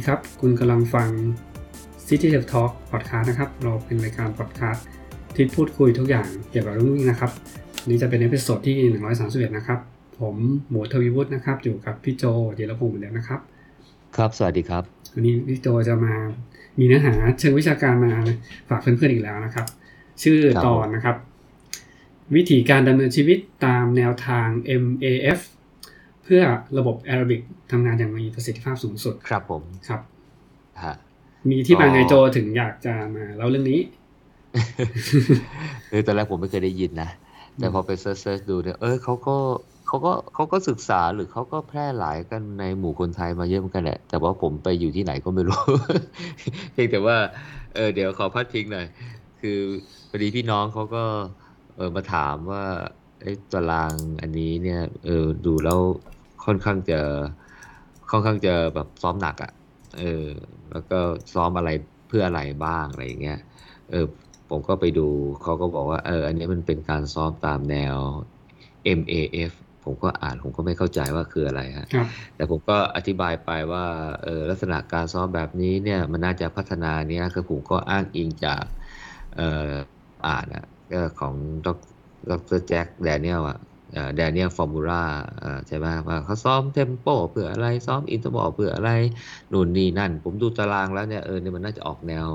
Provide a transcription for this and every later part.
สวัสดีครับ คุณกำลังฟัง City Tech Talk Podcast นะครับ เราเป็นรายการ podcast ที่พูดคุยทุกอย่างเกี่ยวกับเรื่องวิ่งนะครับวันนี้จะเป็น episode ที่ 131 นะครับ ผมหมูทวีวุฒินะครับ อยู่กับพี่โจเดียรพงศ์เหมือนเดิมนะครับ ครับ สวัสดีครับ วันนี้พี่โจจะมา มีเนื้อหาเชิงวิชาการมาฝากเพื่อนๆอีกแล้วนะครับ ชื่อครับตอนนะครับ วิธีการดำเนินชีวิตตามแนวทาง MAF เพื่อระบบแอโรบิกทำงานอย่างมีประสิทธิภาพสูงสุดครับผมครับฮะมีที่มาอ๋อไงโจถึงอยากจะมาเล่าเรื่องนี้คือตอนแรกผมไม่เคยได้ยินนะ แต่พอไปเซิร์ชๆดูเนี่ยเออเขาก็เขาก็เขาก็ศึกษาหรือเขาก็แพร่หลายกันในหมู่คนไทยมาเยอะเหมือนกันแหละ แต่ว่าผมไปอยู่ที่ไหนก็ไม่รู้ เพียงแต่ว่าเออเดี๋ยวขอพัดพิงหน่อย คือพอดีพี่น้องเขาก็เออมาถามว่าไอ้ตารางอันนี้เนี่ยเออดูแล้ว ค่อนข้างจะค่อนข้างจะแบบซ้อมหนักอะ่ะ เออ แล้วก็ซ้อมอะไรเพื่ออะไรบ้างอะไรอย่างเงี้ย เออ ผมก็ไปดูเขาก็บอกว่า เออ อันนี้มันเป็นการซ้อมตามแนว MAF ผมก็อ่านผมก็ไม่เข้าใจว่าคืออะไรฮะครับแต่ผมก็อธิบายไปว่า เออ ลักษณะการซ้อมแบบนี้เนี่ยมันน่าจะพัฒนาเนี่ยคือผมก็อ้างอิงจากเอ่ออ่านอะก็ของดรแจ็คแดเนียลอะ Daniels formula ใช่ไหมว่าเขาซ้อม tempo เพื่ออะไรซ้อม interval เพื่ออะไรนู่นนี่นั่น ผมดูตารางแล้วเนี่ยเออเนี่ยมันน่าจะออกแนว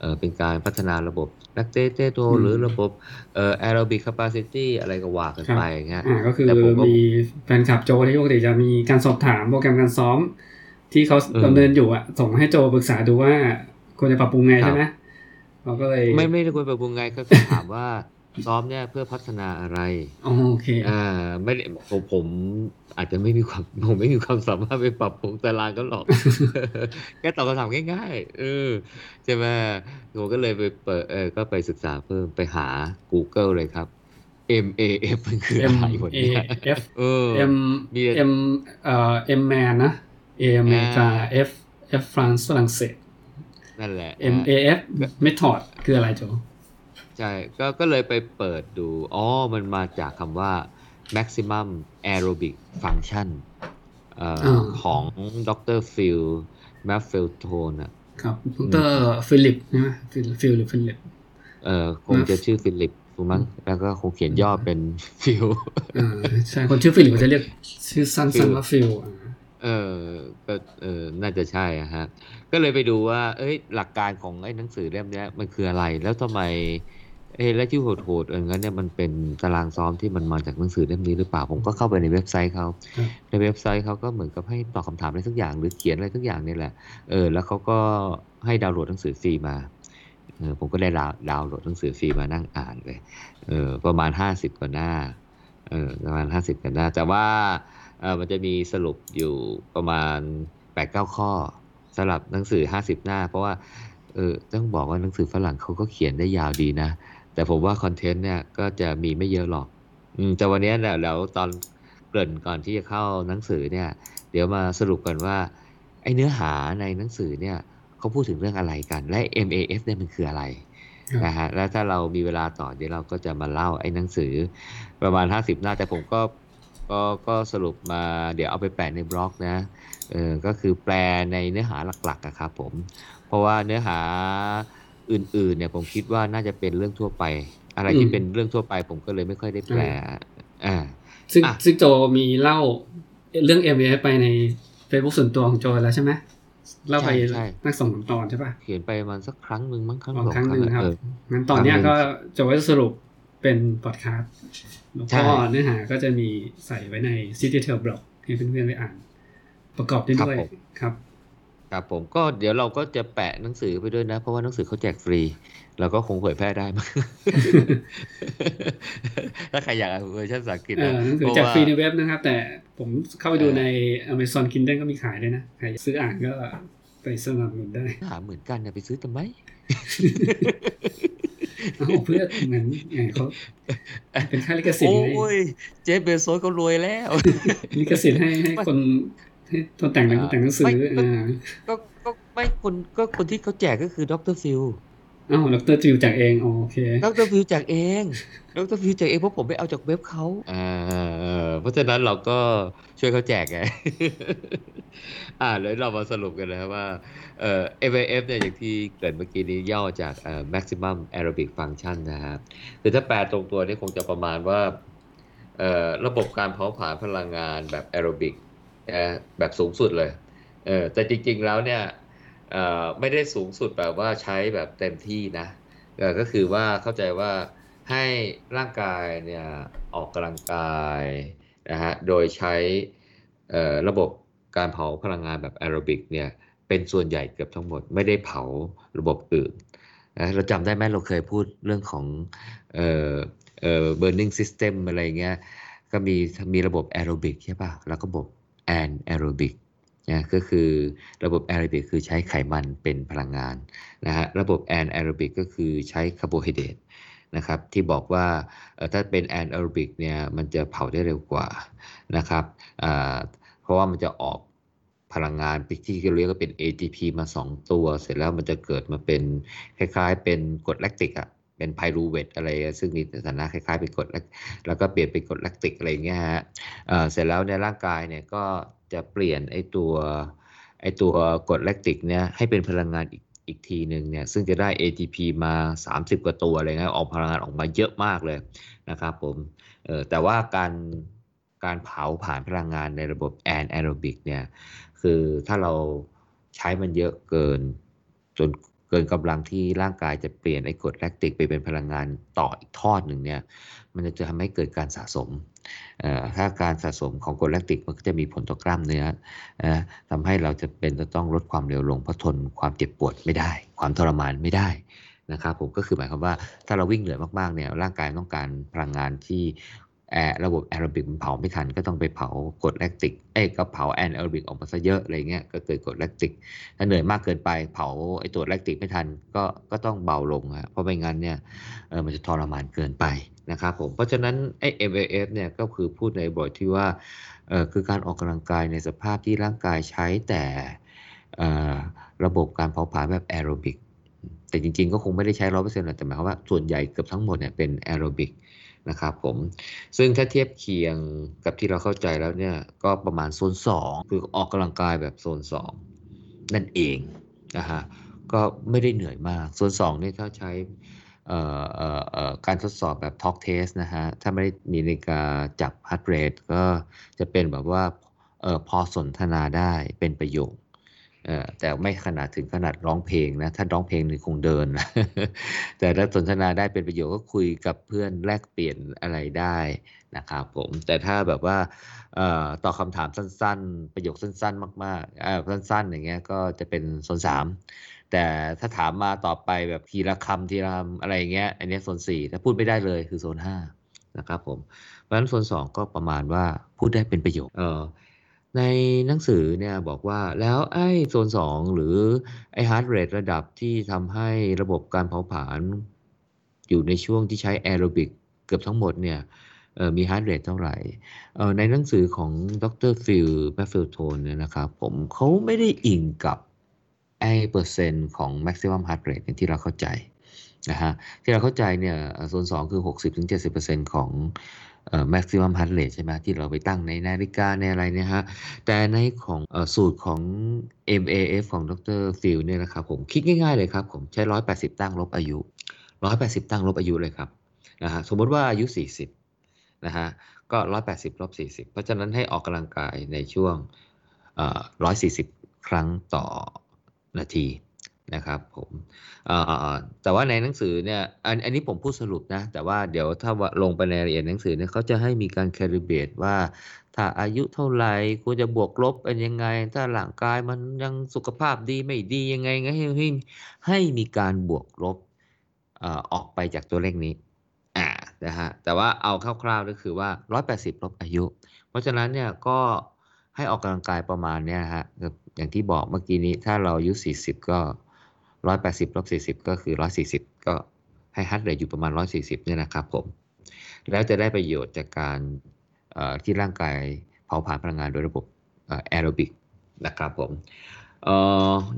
เออเป็นการพัฒนาระบบนักเตะเตะโตอืมหรือระบบเอ่อ aerobic capacity อะไรก็ว่ากันครับไปอย่างเงี้ยอ่าก็คือแต่ผมก็มีแฟนคลับโจที่ปกติจะมีการสอบถามโปรแกรมการซ้อม ที่เขาเออดำเนินอยู่อะส่งให้โจปรึกษาดูว่าควรจะปรับปรุงไงครับใช่ไหมเราก็เลยไม่ไม่ได้ควรปรับปรุงไงก็คือถามว่า ซ้อมเนี่ยเพื่อพัฒนาอะไรอ๋อโอเคอ่าไม่ได้ผมผมอาจจะไม่มีความผมไม่มีความสามารถไปปรับปรุงตารางก็หรอกแค่ตอบคำถามง่ายๆเออใช่ไหมผมก็เลยไปเปิดเออก็ไปศึกษาเพิ่มไปหา Google เลยครับ MAF มันคือ M อะไรวะ A เนี่ย F เออ M มี M เอ่อ M man นะ A อเมริกา F F ฝรั่งฝรั่งเศสนั่นแหละ M A F method คืออะไรโจ ใช่ก็ก็เลยไปเปิดดู อ๋อ มันมาจากคำว่า maximum aerobic function เอ่ออ่าของดรฟิล Maffetone อะครับดรฟิลิปใช่ไหมฟิลฟิลหรือฟิลิปเอ่อคงจะชื่อฟิลิปถูกมั้งแล้วก็คงเขียนย่อเป็นฟิลอ่าใช่คนชื่อฟิลิปเขาจะเรียกชื่อสั้นๆว่าฟิลอ่าเออก็เออน่าจะใช่อะฮะ ก็เลยไปดูว่า เอ้ย หลักการของไอ้หนังสือเล่มเนี้ยมันคืออะไร แล้วทำไม เอ้แล้วที่โหดๆอย่างนั้นเนี่ยมันเป็นตารางซ้อมที่มันมาจากหนังสือเล่มนี้หรือเปล่าผมก็เข้าไปในเว็บไซต์เขาครับในเว็บไซต์เขาก็เหมือนกับให้ตอบคำถามอะไรสักอย่างหรือเขียนอะไรสักอย่างนี่แหละเออแล้วเขาก็ให้ดาวน์โหลดหนังสือฟรีมาเออผมก็ได้ดาวดาวน์โหลดหนังสือฟรีมานั่งอ่านเลยเออประมาณห้าสิบกว่าหน้าเออประมาณห้าสิบกว่าหน้าแต่ว่าเออมันจะมีสรุปอยู่ประมาณแปดเก้าข้อสำหรับหนังสือห้าสิบหน้า เพราะว่าเออต้องบอกว่าหนังสือฝรั่งเขาก็เขียนได้ยาวดีนะ แต่ผมว่าคอนเทนต์เนี่ยก็จะมีไม่เยอะหรอก อืมแต่วันเนี้ยเนี่ยแล้วตอนเกริ่นก่อนที่จะเข้าหนังสือเนี่ย เดี๋ยวมาสรุปกันว่าไอ้เนื้อหาในหนังสือเนี่ยเขาพูดถึงเรื่องอะไรกัน และ MAF เนี่ยมันคืออะไรครับนะฮะแล้วถ้าเรามีเวลาต่อเดี๋ยวเราก็จะมาเล่าไอ้หนังสือ ประมาณ 50 หน้าแต่ผมก็ก็ก็สรุปมาเดี๋ยวเอาไปแปะในบล็อกนะเออก็คือแปลในเนื้อหาหลักๆอะครับผม เพราะว่าเนื้อหา อื่นๆเนี่ยผมคิดว่าน่าจะเป็นเรื่องทั่วไป อะไรที่เป็นเรื่องทั่วไป ผมก็เลยไม่ค่อยได้แปลอ่าซึ่งอะซึ่งโจมีเล่าเรื่อง m อ f ไปใน Facebook ส่วนตัวของโจแล้วใช่ไหมเล่าไปใช่ใช่นักสองสามตอนใช่ป่ะเขียนไปประมาณสักครั้งหนึ่งมั้งครั้งอ๋อสองครั้งหนึ่งอะครับเอองั้นตอนเนี้ยครั้งหนึ่งก็โจจะสรุปเป็นพอดคาสต์แล้วใช่ก็เนื้อหาก็จะมีใส่ไว้ใน City Tail Blog ให้เพื่อนๆไปอ่าน ประกอบได้ด้วยครับ ครับผมก็เดี๋ยวเราก็จะแปะหนังสือไปด้วยนะ เพราะว่าหนังสือเขาแจกฟรี เราก็คงเผยแพร่ได้มั้งถ้าใครอยากอ่านเวอร์ชันภาษาอังกฤษเอนะอหนังสือเพราะจากว่าฟรีในเว็บนะครับ แต่ผมเข้าไปดูเออใน Amazon Kindle ก็มีขายด้วยนะใครซื้ออ่านก็ไปสนับสนุนได้หาเหมือนกันนะไปซื้อทำไมเอาเพื่อเหมือนไงเขาเป็นค่าลิขสิทธิ์ให้ เอ้ยเจฟเบโซสเขารวยแล้ว ลิขสิทธิ์ให้ให้คน ให้คนแต่งหนังอ่าแต่งหนังสือไม่อ่าก็ก็ไม่คนก็คนที่เขาแจกก็คือดรฟิลอ้าวดรจิวจากเองอ๋อโอเคดรฟิวแจกเองดรฟิวแจกเองเพราะผมไปเอาจากเว็บเขาอ่าเพราะฉะนั้นเราก็ช่วยเขาแจกไงอ่าแล้วเรามาสรุปกันนะครับว่าเอ่อ MAF เนี่ยอย่างที่เกริ่นเมื่อกี้นี้ย่อจากเอ่อ maximum aerobic function นะครับคือถ้าแปลตรงตัวนี่คงจะประมาณว่าเอ่อระบบการเผาผลาญพลังงานแบบแอโรบิก แบบสูงสุดเลยเออแต่จริงๆแล้วเนี่ยไม่ได้สูงสุดแบบว่าใช้แบบเต็มที่นะก็คือว่าเข้าใจว่าให้ร่างกายเนี่ยออกกำลังกายนะฮะโดยใช้ระบบการเผาพลังงานแบบแอโรบิกเนี่ยเป็นส่วนใหญ่เกือบทั้งหมดไม่ได้เผาระบบอื่นนะเราจำได้ไหมเราเคยพูดเรื่องของเอ่อเอ่อ burning system อะไรเงี้ยก็มีมีระบบแอโรบิกใช่ป่ะแล้วก็ระบบ an aerobic นะก็คือระบบ aerobic คือใช้ไขมันเป็นพลังงานนะฮะระบบ an aerobic ก็คือใช้คาร์โบไฮเดรตนะครับที่บอกว่าถ้าเป็น an aerobic เนี่ยมันจะเผาได้เร็วกว่านะครับเพราะว่ามันจะออกพลังงานที่เรียกว่าเป็น ATP มา 2 ตัว เสร็จแล้วมันจะเกิดมาเป็นคล้ายๆ เป็นกรดแลคติกอะ เป็น pyruvate อะไร ซึ่งมีสถานะคล้ายๆเป็นกรดแล้วก็เปลี่ยนเป็นกรดแลคติกอะไรเงี้ยฮะเสร็จแล้วในร่างกายเนี่ยก็จะเปลี่ยนไอตัวไอตัวกรดแลคติกเนี่ยให้เป็นพลังงานอีกอีกทีหนึ่งเนี่ยซึ่งจะได้ ATP มา 30 กว่าตัวอะไรเงี้ยออกพลังงานออกมาเยอะมากเลยนะครับผมเออแต่ว่าการการเผาผลาญพลังงานในระบบ anaerobic เนี่ยคือถ้าเราใช้มันเยอะเกินจน เกินกำลังที่ร่างกายจะเปลี่ยนไอ้กรดแลคติกไปเป็นพลังงานต่ออีกทอดหนึ่งเนี่ยมันจะทำให้เกิดการสะสม ถ้าการสะสมของกรดแลคติกมันก็จะมีผลต่อกล้ามเนื้อทำให้เราจะเป็นจะต้องลดความเร็วลงเพราะทนความเจ็บปวดไม่ได้ ความทรมานไม่ได้นะครับผมก็คือหมายความว่าถ้าเราวิ่งเหนื่อยมากๆเนี่ยร่างกายต้องการพลังงานที่ แอระบบแอโรบิกมันเผาไม่ทันก็ต้องไปเผากรดแลคติกเอ้ก็เผา anaerobic ออกมาซะเยอะอะไรเงี้ยก็เกิดกรดแลคติก ถ้าเหนื่อยมากเกินไปเผาไอตัวแลคติกไม่ทันก็ก็ต้องเบาลงฮะเพราะไม่งั้นเนี่ยเออมันจะทรมานเกินไปนะครับผมเพราะฉะนั้นไอ MAF เนี่ยก็คือพูดในบทที่ว่าเออคือการออกกำลังกายในสภาพที่ร่างกายใช้แต่ระบบการเผาผลาญแบบแอโรบิก แต่จริงๆก็คงไม่ได้ใช้ร้อยเปอร์เซ็นต์แต่หมายความว่าส่วนใหญ่เกือบทั้งหมดเนี่ยเป็นแอโรบิกนะครับผม ซึ่งถ้าเทียบเคียงกับที่เราเข้าใจแล้วเนี่ย ก็ประมาณโซน 2 คือออกกำลังกายแบบโซน 2 นั่นเองนะฮะก็ไม่ได้เหนื่อยมาก โซน2นี่ถ้าใช้การทดสอบแบบ Talk Test นะฮะ ถ้าไม่ได้มีนาฬิกาจับ heart rate ก็จะเป็นแบบว่าออพอสนทนาได้เป็นประโยค แต่ไม่ขนาดถึงขนาดร้องเพลงนะ ถ้าร้องเพลงนี่คงเดินนะแต่ถ้าสนทนาได้เป็นประโยชน์ก็คุยกับเพื่อนแลกเปลี่ยนอะไรได้นะครับผม แต่ถ้าแบบว่าตอบคำถามสั้น ๆ ประโยคสั้น ๆ มากๆสั้น ๆ อย่างเงี้ยก็จะเป็นโซนสามแต่ถ้าถามมาต่อไปแบบทีละคำทีละคำอะไรเงี้ย อันนี้โซนสี่ถ้าพูดไม่ได้เลยคือโซนห้านะครับผม เพราะฉะนั้นโซนสองก็ประมาณว่าพูดได้เป็นประโยคเออ ในหนังสือเนี่ยบอกว่าแล้วไอ้โซน 2 หรือไอ้ฮาร์ดเรทระดับที่ทำให้ระบบการเผาผลาญอยู่ในช่วงที่ใช้แอโรบิกเกือบทั้งหมดเนี่ยมี heart rate เท่าไหร่ในหนังสือของดรฟิลแมฟฟิโทนเนี่ยนะครับผมเขาไม่ได้อิงกับไอ้เปอร์เซ็นต์ของ maximum heart rate ที่เราเข้าใจนะฮะที่เราเข้าใจเนี่ยโซน2คือ 60-70%ของเอ่อ maximum heart rate ใช่ไหมที่เราไปตั้งในนาฬิกาในอะไรเนี่ยฮะ แต่ในของอสูตรของ MAF ของดรฟิลเนี่ยนะครับผมคิดง่ายๆเลยครับ ผมใช้ 180 ตั้งลบอายุ 180 ตั้งลบอายุเลยครับนะฮะสมมติว่าอายุ 40นะฮะก็ 180ลบ40 เพราะฉะนั้นให้ออกกำลังกายในช่วงเอ่อ140 ครั้งต่อนาที นะครับผมแต่ว่าในหนังสือเนี่ยอันอันนี้ผมพูดสรุปนะ แต่ว่าเดี๋ยวถ้าลงไปในรายละเอียดหนังสือเนี่ยเขาจะให้มีการแคลิเบตว่า ถ้าอายุเท่าไหร่ควรจะบวกลบเป็นยังไง ถ้าร่างกายมันยังสุขภาพดีไม่ดียังไงให้ให้ให้มีการบวกลบออกไปจากตัวเลขนี้อ่านะฮะแต่ว่าเอาคร่าวๆก็คือว่า 180 ลบอายุ เพราะฉะนั้นเนี่ยก็ให้ออกกำลังกายประมาณเนี้ยฮะอย่างที่บอกเมื่อกี้นี้ถ้าเราอายุ 40 ก็ ร้อยแปดสิบลบสี่สิบก็คือร้อยสี่สิบก็ให้ฮัตเรทอยู่ประมาณร้อยสี่สิบเนี่ยนะครับผม แล้วจะได้ประโยชน์จากการที่ร่างกายเผาผลาญพลังงานโดยระบบแอโรบิกนะครับผม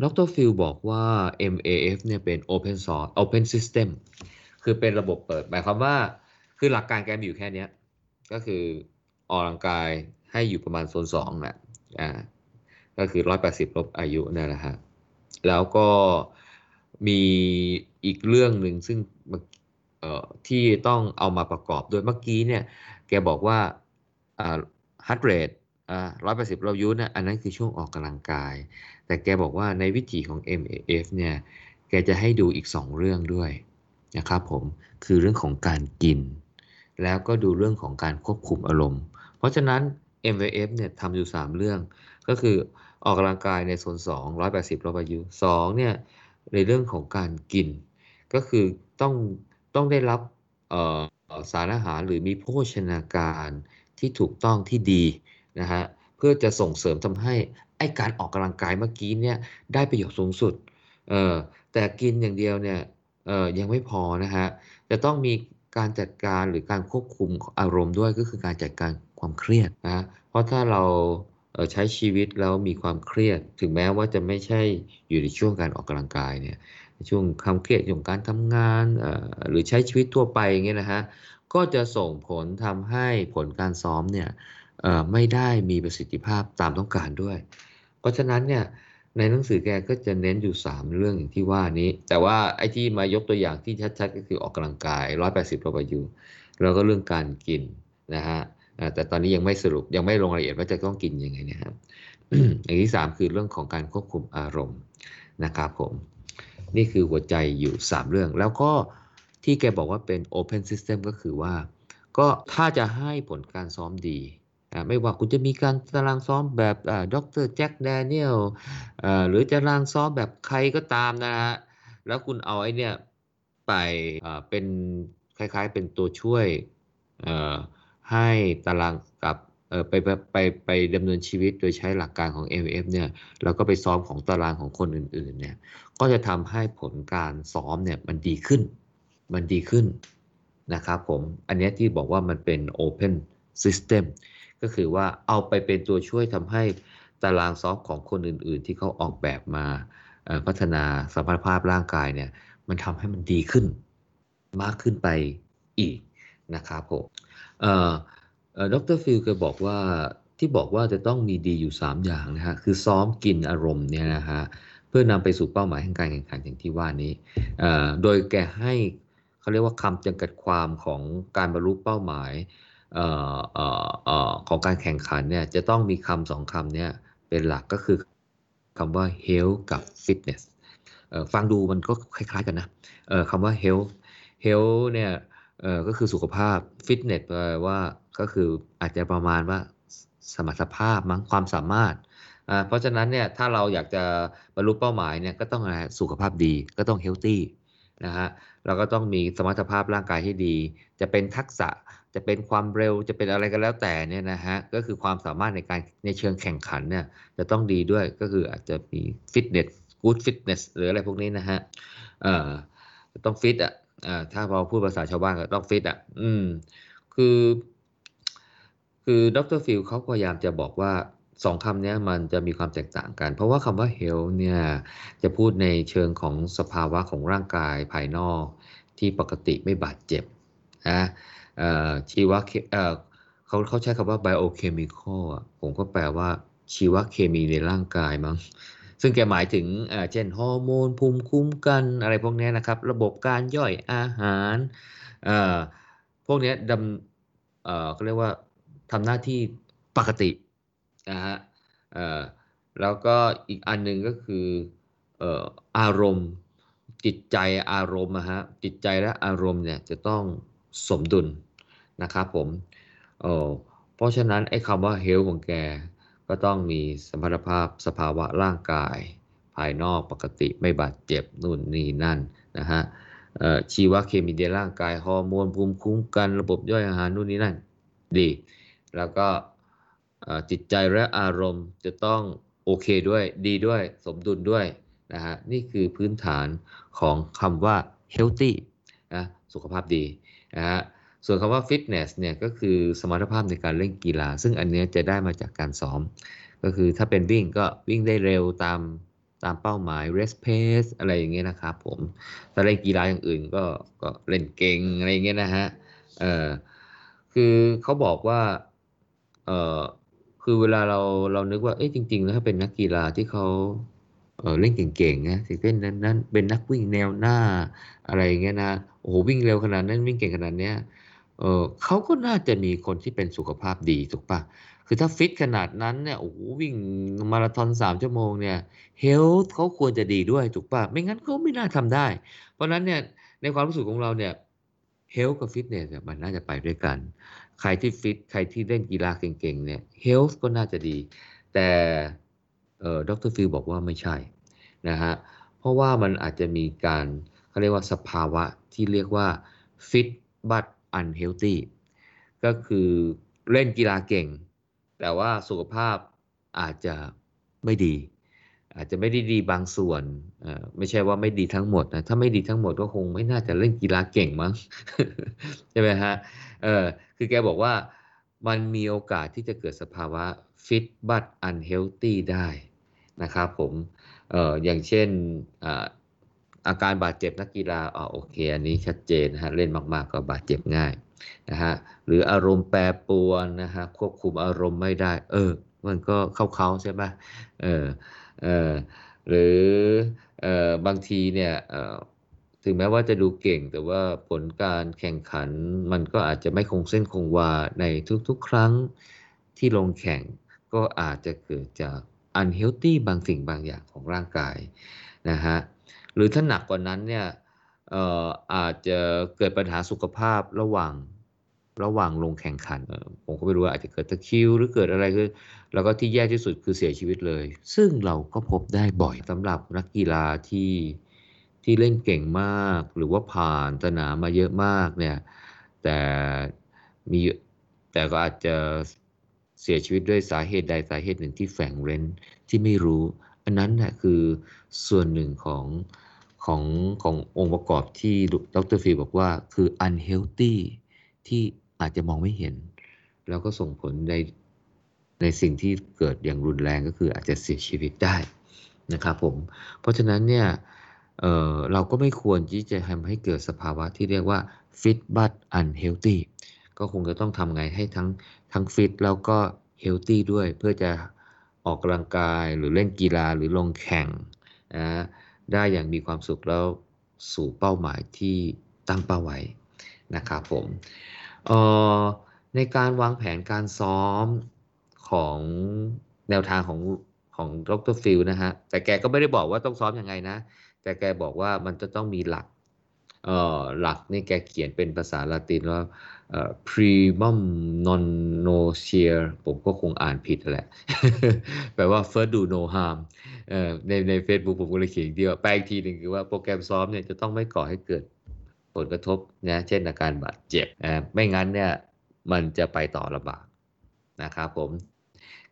ดรฟิลบอกว่า MAF เนี่ยเป็น Open Source Open System คือเป็นระบบเปิด หมายความว่า คือหลักการแกมีอยู่แค่นี้ก็คือออกกำลังกายให้อยู่ประมาณโซนสองแหละอ่าก็คือร้อยแปดสิบลบอายุนั่นแหละฮะแล้วก็ มีอีกเรื่องหนึ่งซึ่งที่ต้องเอามาประกอบโดยเมื่อกี้เนี่ย แกบอกว่าอ่า heart rate อ่าร้อยแปดสิบลบอายุเนี่ยอันนั้นคือช่วงออกกำลังกาย แต่แกบอกว่าในวิถีของ MAF เนี่ย แกจะให้ดูอีก 2 เรื่องด้วยนะครับผม คือเรื่องของการกิน แล้วก็ดูเรื่องของการควบคุมอารมณ์ เพราะฉะนั้น MVF เนี่ยทำอยู่ 3 เรื่อง ก็คือออกกำลังกายในโซน2 180รอบอายุ2เนี่ย ในเรื่องของการกิน ก็คือต้องต้องได้รับสารอาหารหรือมีโภชนาการที่ถูกต้องที่ดีนะฮะเพื่อจะส่งเสริมทำให้ไอการออกกำลังกายเมื่อกี้เนี่ยได้ประโยชน์สูงสุดเออแต่กินอย่างเดียวเนี่ยเออยังไม่พอนะฮะจะต้องมีการจัดการหรือการควบคุมอารมณ์ด้วยก็คือการจัดการความเครียดนะเพราะถ้าเรา ใช้ชีวิตแล้วมีความเครียด ถึงแม้ว่าจะไม่ใช่อยู่ในช่วงการออกกำลังกายเนี่ยช่วงความเครียดช่วงการทำงานหรือใช้ชีวิตทั่วไปอย่างเงี้ยนะฮะก็จะส่งผลทำให้ผลการซ้อมเนี่ยไม่ได้มีประสิทธิภาพตามต้องการด้วย เพราะฉะนั้นเนี่ยในหนังสือแกก็จะเน้นอยู่ 3 เรื่องอย่างที่ว่านี้ แต่ว่าไอ้ที่มายกตัวอย่างที่ชัดๆ ก็คือออกกำลังกาย 180รอบอายุแล้วก็เรื่องการกินนะฮะ แต่ตอนนี้ยังไม่สรุปยังไม่ลงรายละเอียดว่าจะต้องกินยังไงนะครับอย่างที่ 3 คือเรื่องของการควบคุมอารมณ์นะครับผมนี่คือหัวใจอยู่ 3 เรื่อง แล้วก็ที่แกบอกว่าเป็น Open System ก็คือว่า ก็ถ้าจะให้ผลการซ้อมดีไม่ว่าคุณจะมีการตารางซ้อมแบบด็อกเตอร์แจ็คแดเนียลหรือตารางซ้อมแบบใครก็ตามนะฮะแล้วคุณเอาไอ้เนี่ยไปเป็นคล้ายๆเป็นตัวช่วย ให้ตารางกับไปไปไปดำเนินชีวิตโดยใช้หลักการของ MF เนี่ยแล้วก็ไปซ้อมของตารางของคนอื่นๆเนี่ยก็จะทำให้ผลการซ้อมเนี่ยมันดีขึ้น มันดีขึ้นนะครับผมอันนี้ที่บอกว่ามันเป็น Open System ก็คือว่าเอาไปเป็นตัวช่วยทำให้ตารางซ้อฟของคนอื่นๆ ที่เขาออกแบบมาพัฒนาสมรรถภาพร่างกายเนี่ยมันทำให้มันดีขึ้นมากขึ้นไปอีกนะครับผม ดรฟิลก็บอกว่าที่บอกว่าจะต้องมีดีอยู่ 3 อย่างนะฮะคือซ้อมกินอารมณ์เนี่ยนะฮะเพื่อนำไปสู่เป้าหมายแห่งการแข่งขันอย่างที่ว่านี้โดยแกให้เขาเรียกว่าคำจำกัดความของการบรรลุเป้าหมายของการแข่งขันเนี่ยจะต้องมีคำสองคำเนี่ยเป็นหลักก็คือคำว่า health กับ fitness ฟังดูมันก็คล้ายๆกันนะคำว่า health health เนี่ย เออก็คือสุขภาพ fitness แปลว่าก็คืออาจจะประมาณว่าสมรรถภาพมั้งความสามารถเพราะฉะนั้นเนี่ยถ้าเราอยากจะบรรลุเป้าหมายเนี่ยก็ต้องสุขภาพดีก็ต้อง healthy นะฮะเราก็ต้องมีสมรรถภาพร่างกายที่ดี จะเป็นทักษะจะเป็นความเร็วจะเป็นอะไรก็แล้วแต่เนี่ยนะฮะก็คือความสามารถในการในเชิงแข่งขันเนี่ยจะต้องดีด้วยก็คืออาจจะมี fitness good fitness หรืออะไรพวกนี้นะฮะเอ่อต้องฟิตอะ อ่าถ้าเราพูดภาษาชาวบ้านก็ต้องฟิตอะ อืม คือ คือดรฟิลเขาพยายามจะบอกว่าสองคำนี้มันจะมีความแตกต่างกัน เพราะว่าคำว่า health เนี่ยจะพูดในเชิงของสภาวะของร่างกายภายนอกที่ปกติไม่บาดเจ็บนะชีวะเขาเขาใช้คำว่า biochemical ผมก็แปลว่าชีวเคมีในร่างกายมั้ง ซึ่งแกหมายถึงเช่นฮอร์โมนภูมิคุ้มกันอะไรพวกนี้นะครับ ระบบการย่อยอาหารพวกนี้ดำเขาเรียกว่าทำหน้าที่ปกตินะฮะแล้วก็อีกอันหนึ่งก็คืออารมณ์จิตใจอารมณ์นะฮะจิตใจและอารมณ์เนี่ยจะต้องสมดุลนะครับผมเพราะฉะนั้นไอ้คำว่าเฮลของแก ก็ต้องมีสมรรถภาพสภาวะร่างกาย ภายนอกปกติไม่บาดเจ็บนู่นนี่นั่นนะฮะชีวเคมีในร่างกายฮอร์โมนภูมิคุ้มกันระบบย่อยอาหารนู่นนี่นั่นดี แล้วก็จิตใจและอารมณ์จะต้องโอเคด้วยดีด้วยสมดุลด้วยนะฮะนี่คือพื้นฐานของคำว่า healthy นะสุขภาพดีนะฮะ ส่วนคำว่า fitness เนี่ยก็คือสมรรถภาพในการเล่นกีฬา ซึ่งอันนี้จะได้มาจากการซ้อม ก็คือถ้าเป็นวิ่งก็วิ่งได้เร็วตามตามเป้าหมาย race pace อะไรอย่างเงี้ยนะครับผมถ้าเล่นกีฬาอย่างอื่นก็ก็เล่นเก่งอะไรอย่างเงี้ยนะฮะเออคือเขาบอกว่าเออคือเวลาเราเรานึกว่าเอ๊ะจริงๆแล้วถ้าเป็นนักกีฬาที่เขาเออเล่นเก่งๆนะถึงเล่นนั้นนั้นเป็นนักวิ่งแนวหน้าอะไรอย่างเงี้ยนะโอ้โหวิ่งเร็วขนาดนั้นวิ่งเก่งขนาดเนี้ย เออเขาก็น่าจะมีคนที่เป็นสุขภาพดีถูกปะคือถ้าฟิตขนาดนั้นเนี่ยโอ้วิ่งมาราธอนสามชั่วโมงเนี่ย health เขาควรจะดีด้วยถูกปะไม่งั้นเขาไม่น่าทำได้ เพราะนั้นเนี่ยในความรู้สึกของเราเนี่ย health กับฟิตเนสเนี่ยมันน่าจะไปด้วยกัน ใครที่ฟิตใครที่เล่นกีฬาเก่งๆเนี่ย health ก็น่าจะดี แต่เออดรฟิลบอกว่าไม่ใช่นะฮะเพราะว่ามันอาจจะมีการเขาเรียกว่าสภาวะที่เรียกว่า fit but unhealthy ก็คือเล่นกีฬาเก่ง แต่ว่าสุขภาพอาจจะไม่ดี อาจจะไม่ได้ดีบางส่วน ไม่ใช่ว่าไม่ดีทั้งหมดนะ ถ้าไม่ดีทั้งหมดก็คงไม่น่าจะเล่นกีฬาเก่งมั้งใช่ไหมฮะ เออคือแกบอกว่ามันมีโอกาสที่จะเกิดสภาวะ fit but unhealthy ได้นะครับผม เอออย่างเช่น อาการบาดเจ็บนักกีฬาอ๋อโอเค อันนี้ชัดเจนนะฮะเล่นมากๆก็บาดเจ็บง่ายนะฮะหรืออารมณ์แปรปรวนนะฮะควบคุมอารมณ์ไม่ได้ เออ มันก็เข้าๆใช่ไหมเออเออหรือเออบางทีเนี่ยเออถึงแม้ว่าจะดูเก่งแต่ว่าผลการแข่งขันมันก็อาจจะไม่คงเส้นคงวาในทุกๆ ครั้งที่ลงแข่งก็อาจจะเกิดจาก unhealthy บางสิ่งบางอย่างของร่างกายนะฮะ หรือถ้าหนักกว่านั้นเนี่ยอาจจะเกิดปัญหาสุขภาพระหว่างระหว่างลงแข่งขันผมก็ไม่รู้ว่าอาจจะเกิดตะคิวหรือเกิดอะไรขึ้นแล้วก็ที่แย่ที่สุดคือเสียชีวิตเลย ซึ่งเราก็พบได้บ่อยสำหรับนักกีฬาที่ที่เล่นเก่งมาก หรือว่าผ่านสนามมาเยอะมากเนี่ยแต่มีแต่ก็อาจจะเสียชีวิตด้วยสาเหตุใดสาเหตุหนึ่งที่แฝงเร้นที่ไม่รู้ อันนั้นแหละคือส่วนหนึ่งของ ของขององค์ประกอบที่ดรฟีบอกว่าคือ unhealthy ที่อาจจะมองไม่เห็น แล้วก็ส่งผลในในสิ่งที่เกิดอย่างรุนแรงก็คืออาจจะเสียชีวิตได้นะครับผม เพราะฉะนั้นเนี่ยเเราก็ไม่ควรที่จะทำให้เกิดสภาวะที่เรียกว่า fit but unhealthy ก็คงจะต้องทำไงให้ทั้งทั้ง fit แล้วก็ healthy ด้วยเพื่อจะออกกำลังกายหรือเล่นกีฬาหรือลงแข่งนะ ได้อย่างมีความสุขแล้วสู่เป้าหมายที่ตั้งเป้าไว้นะครับผมเอ่อในการวางแผนการซ้อมของแนวทางของของดรฟิลนะฮะแต่แกก็ไม่ได้บอกว่าต้องซ้อมยังไงนะ แต่แกบอกว่ามันจะต้องมีหลัก หลักนี่แกเขียนเป็นภาษาละตินว่า primum non nocere ผมก็คงอ่านผิดแหละ แปลว่า first do no harm ในใน Facebook ผมก็เลยเขียนอีกทีว่าแปลอีกทีหนึ่งคือว่าโปรแกรมซ้อมเนี่ยจะต้องไม่ก่อให้เกิดผลกระทบนะเช่นอาการบาดเจ็บ ไม่งั้นเนี่ยมันจะไปต่อลำบากนะครับผม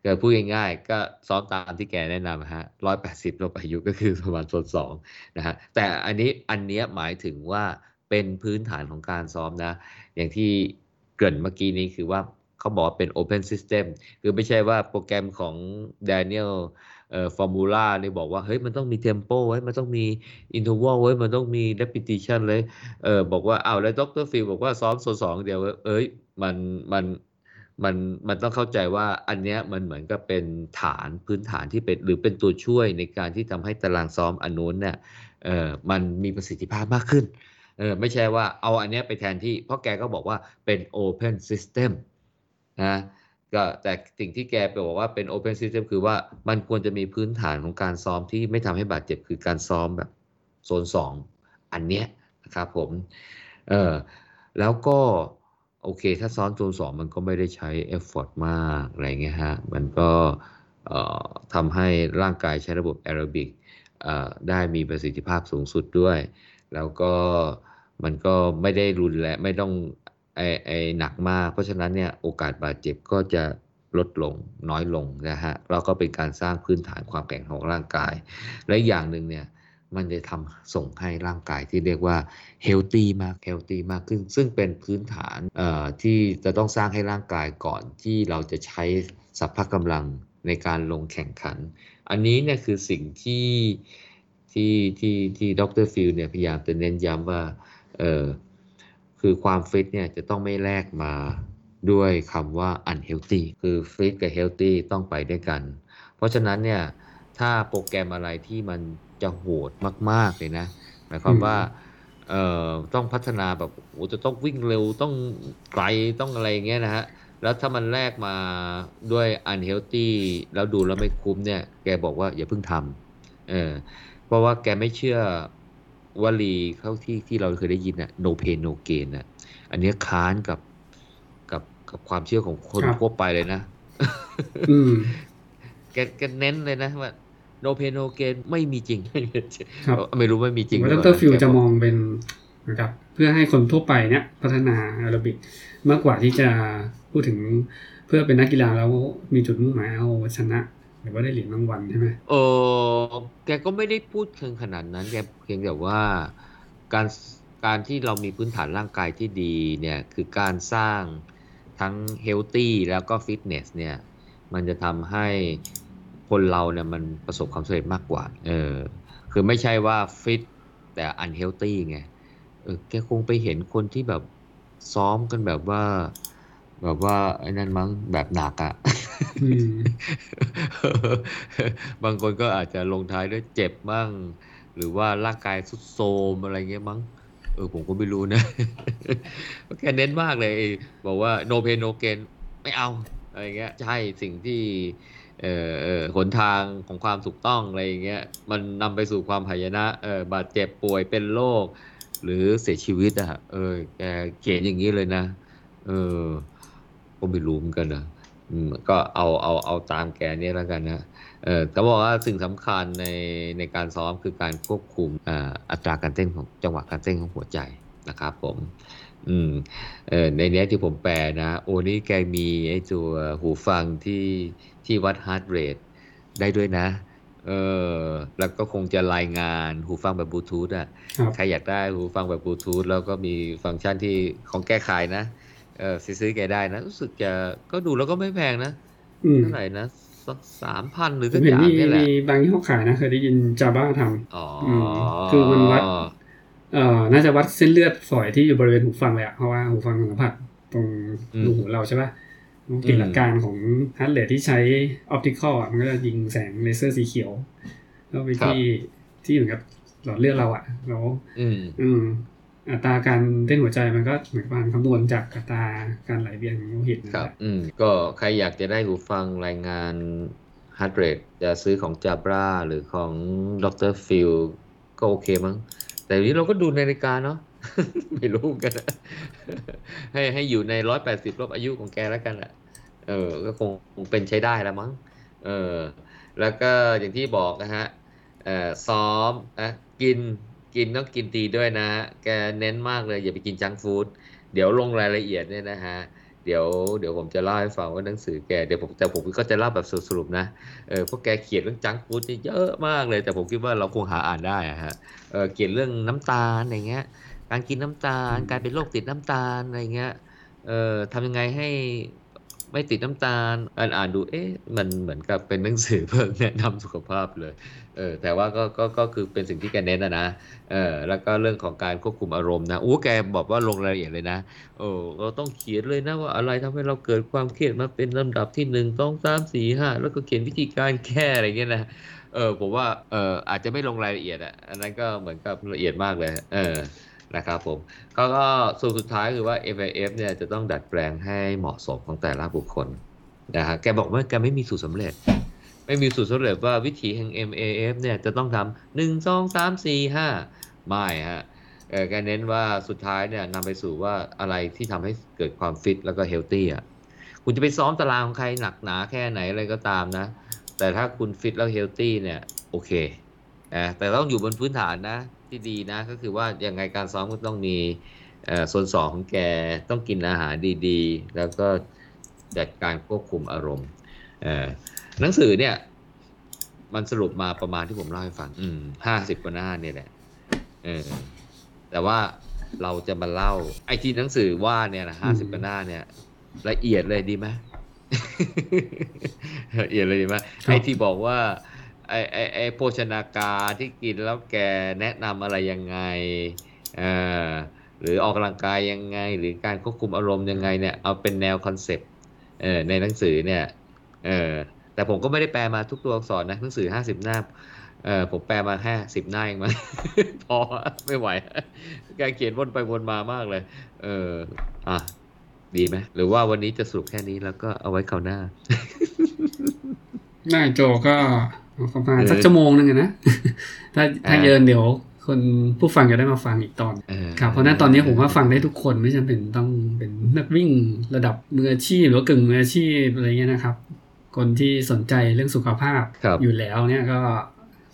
ก็พูดง่ายๆ ก็ซ้อมตามที่แกแนะนำฮะร้อยแปดสิบลบอายุก็คือประมาณส่วนสองนะฮะแต่อันนี้อันเนี้ยหมายถึงว่าเป็นพื้นฐานของการซ้อมนะ อย่างที่เกริ่นเมื่อกี้นี้คือว่าเขาบอกว่าเป็น Open System คือไม่ใช่ว่าโปรแกรมของ Daniel เอ่อฟอร์มูล่าเนี่ยบอกว่าเฮ้ยมันต้องมีเทมโปไว้มันต้องมีinterval ไว้มันต้องมี repetition เลยเออบอกว่าเอ้าแล้วดรฟิลบอกว่าซ้อมโซนสองเดียวเอ้ยมันมัน มันมันต้องเข้าใจว่าอันเนี้ยมันเหมือนกับเป็นฐานพื้นฐานที่เป็นหรือเป็นตัวช่วยในการที่ทำให้ตารางซ้อมอันนู้นเนี่ยเออมันมีประสิทธิภาพมากขึ้นเออไม่ใช่ว่าเอาอันเนี้ยไปแทนที่ เพราะแกก็บอกว่าเป็น Open System นะก็แต่สิ่งที่แกไปบอกว่าเป็น Open System คือว่ามันควรจะมีพื้นฐานของการซ้อมที่ไม่ทำให้บาดเจ็บคือการซ้อมแบบโซนสองอันเนี้ยนะครับผมเออแล้วก็ โอเค ถ้าซ้อมโซนสองมันก็ไม่ได้ใช้ effort มากอะไรเงี้ยฮะ มันก็ทำให้ร่างกายใช้ระบบแอโรบิกได้มีประสิทธิภาพสูงสุดด้วย แล้วก็มันก็ไม่ได้รุนแรงไม่ต้องไอไอหนักมาก เพราะฉะนั้นเนี่ยโอกาสบาดเจ็บก็จะลดลงน้อยลงนะฮะแล้วก็เป็นการสร้างพื้นฐานความแข็งของร่างกาย และอย่างหนึ่งเนี่ย มันจะทำส่งให้ร่างกายที่เรียกว่า healthy มาก healthy มากขึ้น ซึ่งเป็นพื้นฐานที่จะต้องสร้างให้ร่างกายก่อนที่เราจะใช้สรรพกำลังในการลงแข่งขัน อันนี้เนี่ยคือสิ่งที่ที่ที่ที่ดรฟิลเนี่ยพยายามจะเน้นย้ำว่าเออคือความฟิตเนี่ยจะต้องไม่แลกมาด้วยคำว่า unhealthy คือ fit กับ healthy ต้องไปด้วยกัน เพราะฉะนั้นเนี่ยถ้าโปรแกรมอะไรที่มัน จะโหดมาก ๆ เลยนะ หมายความว่าเอ่อต้องพัฒนาแบบโอ้จะต้องวิ่งเร็วต้องไกลต้องอะไรอย่างเงี้ยนะฮะ แล้วถ้ามันแลกมาด้วย unhealthy แล้วดูแล้วไม่คุ้มเนี่ย แกบอกว่าอย่าเพิ่งทำเออเพราะว่าแกไม่เชื่อวลีเข้าที่ที่เราเคยได้ยินน่ะ no pain no gain น่ะอันเนี้ยค้านกับกับกับความเชื่อของคนครับทั่วไปเลยนะอืมแกแกเน้นเลยนะว่า no pain no gain ไม่มีจริงครับไม่รู้ไม่มีจริงหว่ารือดเปรล่านะฟิลแกจะบมอกองเป็นนะครับเพื่อให้คนทั่วไปเนี่ยพัฒนาแอโรบิกมากกว่าที่จะพูดถึงเพื่อเป็นนักกีฬาแล้วมีจุดมุ่งหมายเอาชนะหรือว่าได้เหรียญรางวัลใช่ไหมเออแกก็ไม่ได้พูดถึงขนาดนั้นแกเพียงแต่ว่าการการที่เรามีพื้นฐานร่างกายที่ดีเนี่ยคือการสร้างทั้ง healthy แล้วก็ฟิตเนสเนี่ยมันจะทำให้ คนเราเนี่ยมันประสบความสำเร็จมากกว่า เออ คือไม่ใช่ว่าฟิตแต่ unhealthy ไง เออ แกคงไปเห็นคนที่แบบซ้อมกันแบบว่า แบบว่าไอ้นั่นมั้งแบบหนักอะ่ะอืมบางคนก็อาจจะลงท้ายด้วยเจ็บบ้าง หรือว่าร่างกายสุดโทรมอะไรเงี้ยมั้ง เออผมก็ไม่รู้นะ แกเน้นมากเลย บอกว่า no pain no gain ไม่เอาอะไรเงี้ย ใช่สิ่งที่ เออเออหนทางของความถูกต้องอะไรอย่างเงี้ยมันนำไปสู่ความหายนะเออบาดเจ็บป่วยเป็นโรคหรือเสียชีวิตอะเออแกเขียนอย่างนี้เลยนะ เออก็ไม่รู้เหมือนกันนะอืมก็เอาเอาเอาตามแกเนี่ยแล้วกันนะเออแต่บอกว่าสิ่งสำคัญในในการซ้อมคือการควบคุมอ่าอัตราการเต้นของจังหวะการเต้นของหัวใจนะครับผม อืมเออในเนี้ยที่ผมแปลนะ โอ้นี่แกมีไอ้ตัวหูฟังที่ที่วัดฮาร์ดเรทได้ด้วยนะ เออ แล้วก็คงจะรายงานหูฟังแบบบลูทูธอะครับใครอยากได้หูฟังแบบบลูทูธแล้วก็มีฟังก์ชันที่ของแก้ไขนะ เออซื้อแกได้นะ รู้สึกจะก็ดูแล้วก็ไม่แพงนะอืมเท่าไหร่นะสักสามพันหรือผสัมกเห็อนย่างมีเนี่ยแหละมีบางยี่ห้อขายนะ เคยได้ยินจาบ้าทำอ๋ออืมคือมันวัด เอ่อน่าจะวัดเส้นเลือดฝอยที่อยู่บริเวณหูฟังเลยอะเพราะว่าหูฟังสัมผัสตรงอืมรูหูเราใช่ปะติดอืมหลักการของ heart rate ที่ใช้ optical มันก็จะยิงแสงเลเซอร์สีเขียวแล้วไปที่ที่เหมือนกับหลอดเลือดเราอะแล้วอืมอืมอัตราการเต้นหัวใจมันก็เหมือนการคำนวณจากอัตราการไหลเวียนของโลหิตนั่นครับแหละอืมก็ใครอยากจะได้หูฟังรายงาน heart rate จะซื้อของ Jabra หรือของดร.ฟิลก็โอเคมั้ง แต่นี้เราก็ดูนาฬิกาเนาะ ไม่รู้กันนะให้ให้อยู่ในร้อยแปดสิบรอบอายุของแกแล้วกันอะเออ ก็คงคงเป็นใช้ได้แล้วมั้ง เออ แล้วก็อย่างที่บอกนะฮะ เออซ้อมนะกิน กินต้องกินดีด้วยนะ แกเน้นมากเลยอย่าไปกินจังฟู้ด เดี๋ยวลงรายละเอียดเนี่ยนะฮะ เดี๋ยวเดี๋ยวผมจะเล่าให้ฟังว่าหนังสือแกเดี๋ยวผมแต่ผมก็จะเล่าแบบสรุปๆนะเออเพราะแกเขียนเรื่องจังก์ฟู้ดนี่เยอะมากเลย แต่ผมคิดว่าเราคงหาอ่านได้อะฮะเออเขียนเรื่องน้ำตาลอะไรเงี้ย การกินน้ำตาล การเป็นโรคติดน้ำตาลอะไรเงี้ยเออทำยังไงให้ ไม่ติดน้ำตาลอ่านอ่านดูเอ๊ะมันเหมือนกับเป็นหนังสือเพิ่งแนะนำสุขภาพเลยเออแต่ว่าก็ก็ก็คือเป็นสิ่งที่แกเน้นนะนะเออแล้วก็เรื่องของการควบคุมอารมณ์นะโอ้แกบอกว่าลงรายละเอียดเลยนะโอ้เราต้องเขียนเลยนะว่าอะไรทำให้เราเกิดความเครียดมาเป็นลำดับที่หนึ่งสองสามสี่ห้าแล้วก็เขียนวิธีการแก้อะไรเงี้ยนะเออผมว่าเอออาจจะไม่ลงรายละเอียดอะอันนั้นก็เหมือนกับละเอียดมากเลยเออ นะครับผมก็ก็ส่วนสุดท้ายคือว่า FIF เนี่ยจะต้องดัดแปลงให้เหมาะสมของแต่ละบุคคลนะฮะแกบอกว่าแกไม่มีสูตรสำเร็จ ไม่มีสูตรสำเร็จว่าวิธีแห่ง MAF เนี่ยจะต้องทำหนึ่งสองสามสี่ห้าไม่ฮะแกเน้นว่าสุดท้ายเนี่ยนำไปสู่ว่าอะไรที่ทำให้เกิดความฟิตแล้วก็เฮลตี้อะคุณจะไปซ้อมตารางของใครหนักหนาแค่ไหนอะไรก็ตามนะ แต่ถ้าคุณฟิตแล้วเฮลตี้เนี่ยโอเคนะแต่ต้องอยู่บนพื้นฐานนะ ที่ดีนะ ก็คือว่ายังไงการซ้อมก็ต้องมีเอ่อส่วนสองของแกต้องกินอาหารดีๆ แล้วก็จัดการควบคุมอารมณ์เอ่อหนังสือเนี่ยมันสรุปมาประมาณที่ผมเล่าให้ฟังอืมห้าสิบกว่าหน้าเนี่ยแหละเออแต่ว่าเราจะมาเล่า ไอ้ที่หนังสือว่าเนี่ยนะห้าสิบกว่าหน้าเนี่ย ละเอียดเลยดีไหมละเอียดเลยดีไหมไอ้ที่บอกว่า ไอ้ไอไอโภชนาการที่กินแล้วแกแนะนำอะไรยังไงเออหรือออกกำลังกายยังไง หรือการควบคุมอารมณ์ยังไงเนี่ยเอาเป็นแนว concept เออในหนังสือเนี่ยเออแต่ผมก็ไม่ได้แปลมาทุกตัวอักษรนะหนังสือห้าสิบหน้าเออผมแปลมาแค่สิบหน้าเองมั้งพอไม่ไหวการเขียนวนไปวนมามากเลย เอออะดีไหมหรือว่าวันนี้จะสรุปแค่นี้แล้วก็เอาไว้คราวหน้าได้โจก็ ประมาณเออสักชั่วโมงหนึงอะนะ ถ้าถ้าอ่าเยินเดี๋ยวคนผู้ฟังจะได้มาฟังอีกตอนเออครับเพราะฉะนั้นตอนนี้ผมว่าฟังได้ทุกคนไม่จำเป็นต้องเป็นนักวิ่งระดับมืออาชีพหรือว่ากึ่งมืออาชีพอะไรเงี้ยนะครับ คนที่สนใจเรื่องสุขภาพครับอยู่แล้วเนี่ยก็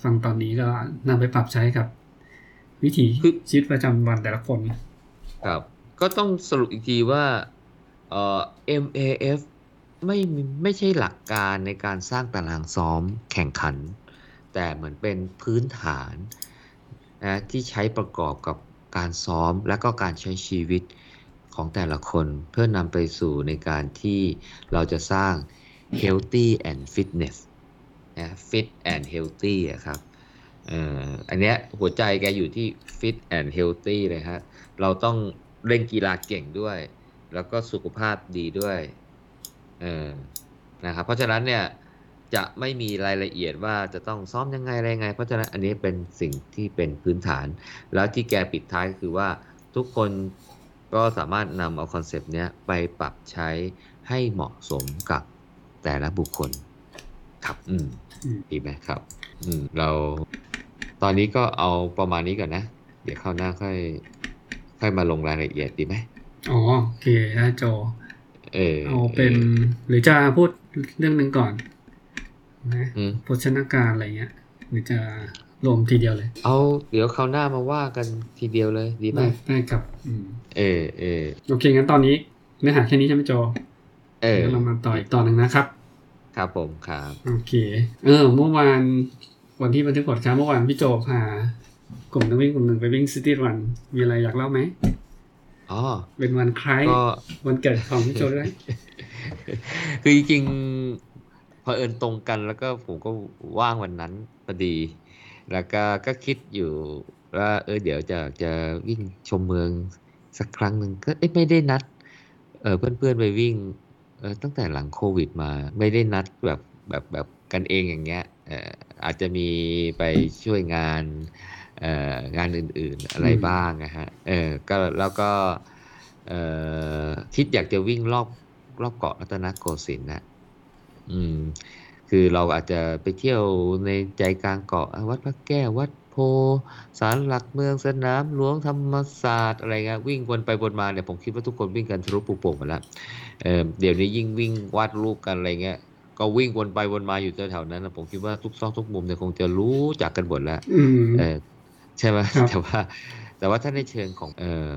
ฟังตอนนี้ก็นำไปปรับใช้กับ วิถีชีวิตประจำวันแต่ละคน ครับ ก็ต้องสรุปอีกทีว่าเอ่อ MAF ไม่ไม่ใช่หลักการในการสร้างตารางซ้อมแข่งขัน แต่เหมือนเป็นพื้นฐานนะที่ใช้ประกอบกับการซ้อมและก็การใช้ชีวิตของแต่ละคนเพื่อนำไปสู่ในการที่เราจะสร้าง healthy and fitness นะ fit and healthy อะครับอันเนี้ยหัวใจแกอยู่ที่ fit and healthy เลยฮะเราต้องเล่นกีฬาเก่งด้วย แล้วก็สุขภาพดีด้วย เออนะครับเพราะฉะนั้นเนี่ยจะไม่มีรายละเอียดว่าจะต้องซ้อมยังไงอะไรยังไง เพราะฉะนั้นอันนี้เป็นสิ่งที่เป็นพื้นฐาน แล้วที่แกปิดท้ายก็คือว่าทุกคนก็สามารถนำเอาคอนเซปต์เนี้ยไปปรับใช้ให้เหมาะสมกับแต่ละบุคคลครับ อืมอืมดีไหมครับ อืม เราตอนนี้ก็เอาประมาณนี้ก่อนนะ เดี๋ยวคราวหน้าค่อย ค่อยมาลงรายละเอียดดีไหมอ๋อโอเคได้โจ เออเอาเป็น หรือจะพูดเรื่องหนึ่งก่อนนะอืมโภชนาการอะไรเงี้ย หรือจะรวมทีเดียวเลย เอา เดี๋ยวคราวหน้ามาว่ากันทีเดียวเลยดีไหมได้ได้ครับอืมเออเออโอเคงั้นตอนนี้เนื้อหาแค่นี้ใช่ไหมโจเออเดี๋ยวเรามาต่ออีกตอนหนึ่งนะครับ ครับผมครับโอเค เออ เมื่อวานวันที่บันทึกพอดคาสต์เมื่อวานพี่โจพากลุ่มนักวิ่งกลุ่มหนึ่งไปวิ่งซิตี้รันมีอะไรอยากเล่าไหม อ๋อเป็นวันคล้ายก็วันเกิดของพี่โจด้วยคือจริงๆพอเผอิญตรงกันแล้วก็ผมก็ว่างวันนั้นพอดี แล้วก็ก็คิดอยู่ว่าเออเดี๋ยวจะจะวิ่งชมเมืองสักครั้งหนึ่งก็เอ้ยไม่ได้นัดเออเพื่อนๆไปวิ่งเออตั้งแต่หลังโควิดมาไม่ได้นัดแบบแบบแบบกันเองอย่างเงี้ยเอออาจจะมีไปช่วยงานเอ่อ งานอื่นๆอะไรอืมบ้างนะฮะเออก็แล้วก็เออคิดอยากจะวิ่งรอบรอบเกาะรัตนโกสินทร์นะอืมคือเราอาจจะไปเที่ยวในใจกลางเกาะอะวัดพระแก้ววัดโพศาลหลักเมืองสนามหลวงธรรมศาสตร์อะไรเงี้ยวิ่งวนไปวนมาเนี่ยผมคิดว่าทุกคนวิ่งกันทะลุปูโป่งหมดแล้วเออเดี๋ยวนี้ยิ่งวิ่งวาดรูปกันอะไรเงี้ยก็วิ่งวนไปวนมาอยู่แถวๆนั้นนะผมคิดว่าทุกซอกทุกมุมเนี่ยคงจะรู้จักกันหมดแล้วอืมเออ ใช่ไหมครับแต่ว่า แต่ว่าถ้าในเชิงของเออ